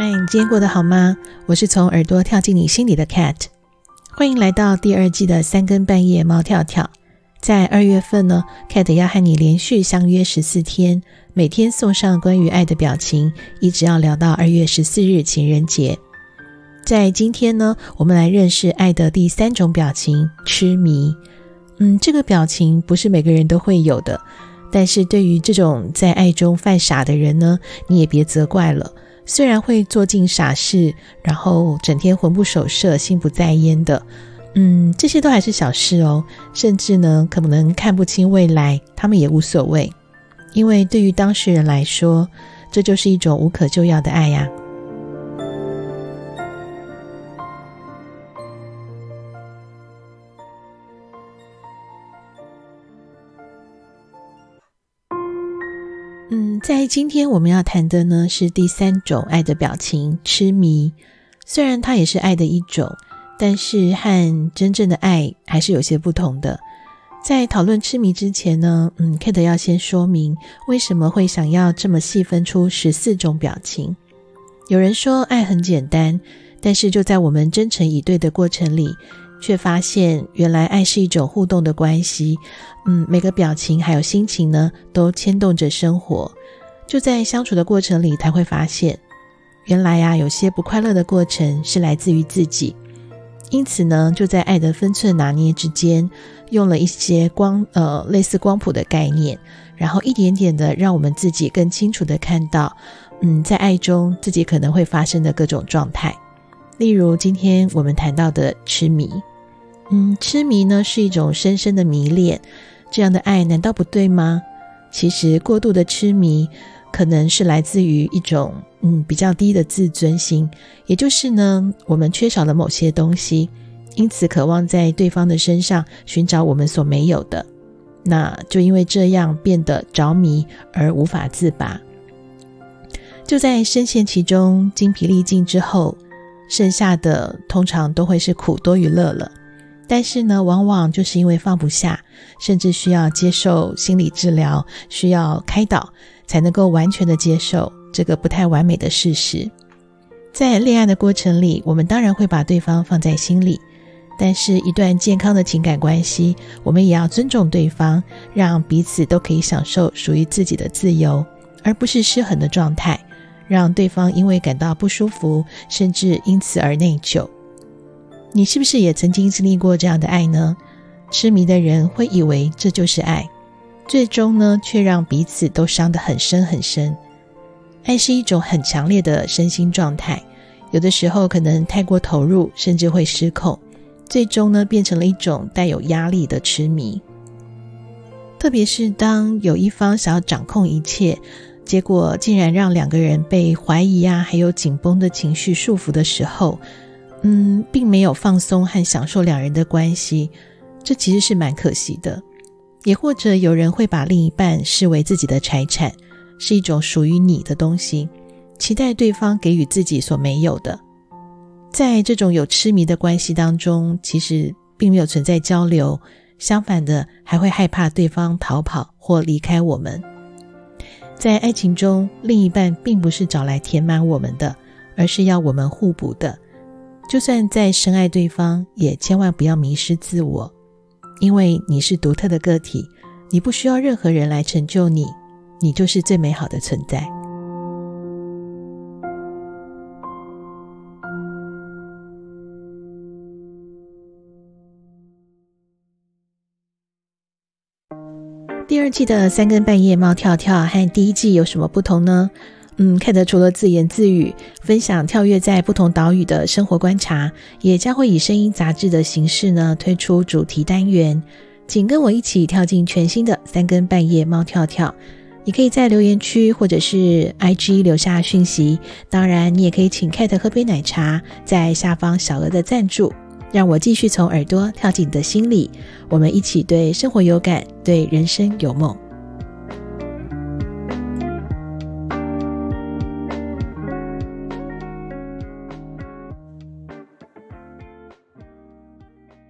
嗨，你今天过得好吗？我是从耳朵跳进你心里的 Cat，欢迎来到第二季的三更半夜猫跳跳。在二月份呢，Cat 要和你连续相约十四天，每天送上关于爱的表情，一直要聊到二月十四日情人节。在今天呢，我们来认识爱的第三种表情——痴迷。嗯，这个表情不是每个人都会有的，但是对于这种在爱中犯傻的人呢，你也别责怪了。虽然会做尽傻事，然后整天魂不守舍、心不在焉的，嗯，这些都还是小事哦。甚至呢，可能看不清未来，他们也无所谓，因为对于当事人来说，这就是一种无可救药的爱呀。嗯，在今天我们要谈的呢，是第三种爱的表情——痴迷。虽然它也是爱的一种，但是和真正的爱还是有些不同的。在讨论痴迷之前呢，嗯，Kate 要先说明为什么会想要这么细分出十四种表情。有人说爱很简单，但是就在我们真诚以对的过程里。却发现，原来爱是一种互动的关系。嗯，每个表情还有心情呢，都牵动着生活。就在相处的过程里，才会发现，原来呀，有些不快乐的过程是来自于自己。因此呢，就在爱的分寸拿捏之间，用了一些光，呃，类似光谱的概念，然后一点点的让我们自己更清楚的看到，嗯，在爱中自己可能会发生的各种状态。例如，今天我们谈到的痴迷，嗯，痴迷呢是一种深深的迷恋，这样的爱难道不对吗？其实，过度的痴迷可能是来自于一种嗯比较低的自尊心，也就是呢，我们缺少了某些东西，因此渴望在对方的身上寻找我们所没有的，那就因为这样变得着迷而无法自拔，就在深陷其中、精疲力尽之后。剩下的通常都会是苦多于乐了，但是呢，往往就是因为放不下，甚至需要接受心理治疗，需要开导，才能够完全的接受这个不太完美的事实。在恋爱的过程里，我们当然会把对方放在心里，但是一段健康的情感关系，我们也要尊重对方，让彼此都可以享受属于自己的自由，而不是失衡的状态。让对方因为感到不舒服，甚至因此而内疚。你是不是也曾经经历过这样的爱呢？痴迷的人会以为这就是爱，最终呢，却让彼此都伤得很深很深。爱是一种很强烈的身心状态，有的时候可能太过投入，甚至会失控，最终呢，变成了一种带有压力的痴迷。特别是当有一方想要掌控一切。结果竟然让两个人被怀疑啊，还有紧绷的情绪束缚的时候，嗯，并没有放松和享受两人的关系，这其实是蛮可惜的。也或者有人会把另一半视为自己的财产，是一种属于你的东西，期待对方给予自己所没有的。在这种有痴迷的关系当中，其实并没有存在交流，相反的，还会害怕对方逃跑或离开我们。在爱情中，另一半并不是找来填满我们的，而是要我们互补的。就算再深爱对方，也千万不要迷失自我，因为你是独特的个体，你不需要任何人来成就你，你就是最美好的存在。第二季的三更半夜猫跳跳和第一季有什么不同呢？嗯，Kate 除了自言自语分享跳跃在不同岛屿的生活观察，也将会以声音杂志的形式呢推出主题单元，请跟我一起跳进全新的三更半夜猫跳跳。你可以在留言区或者是 IG 留下讯息，当然你也可以请 Kate 喝杯奶茶，在下方小额的赞助。让我继续从耳朵跳进你的心里，我们一起对生活有感，对人生有梦。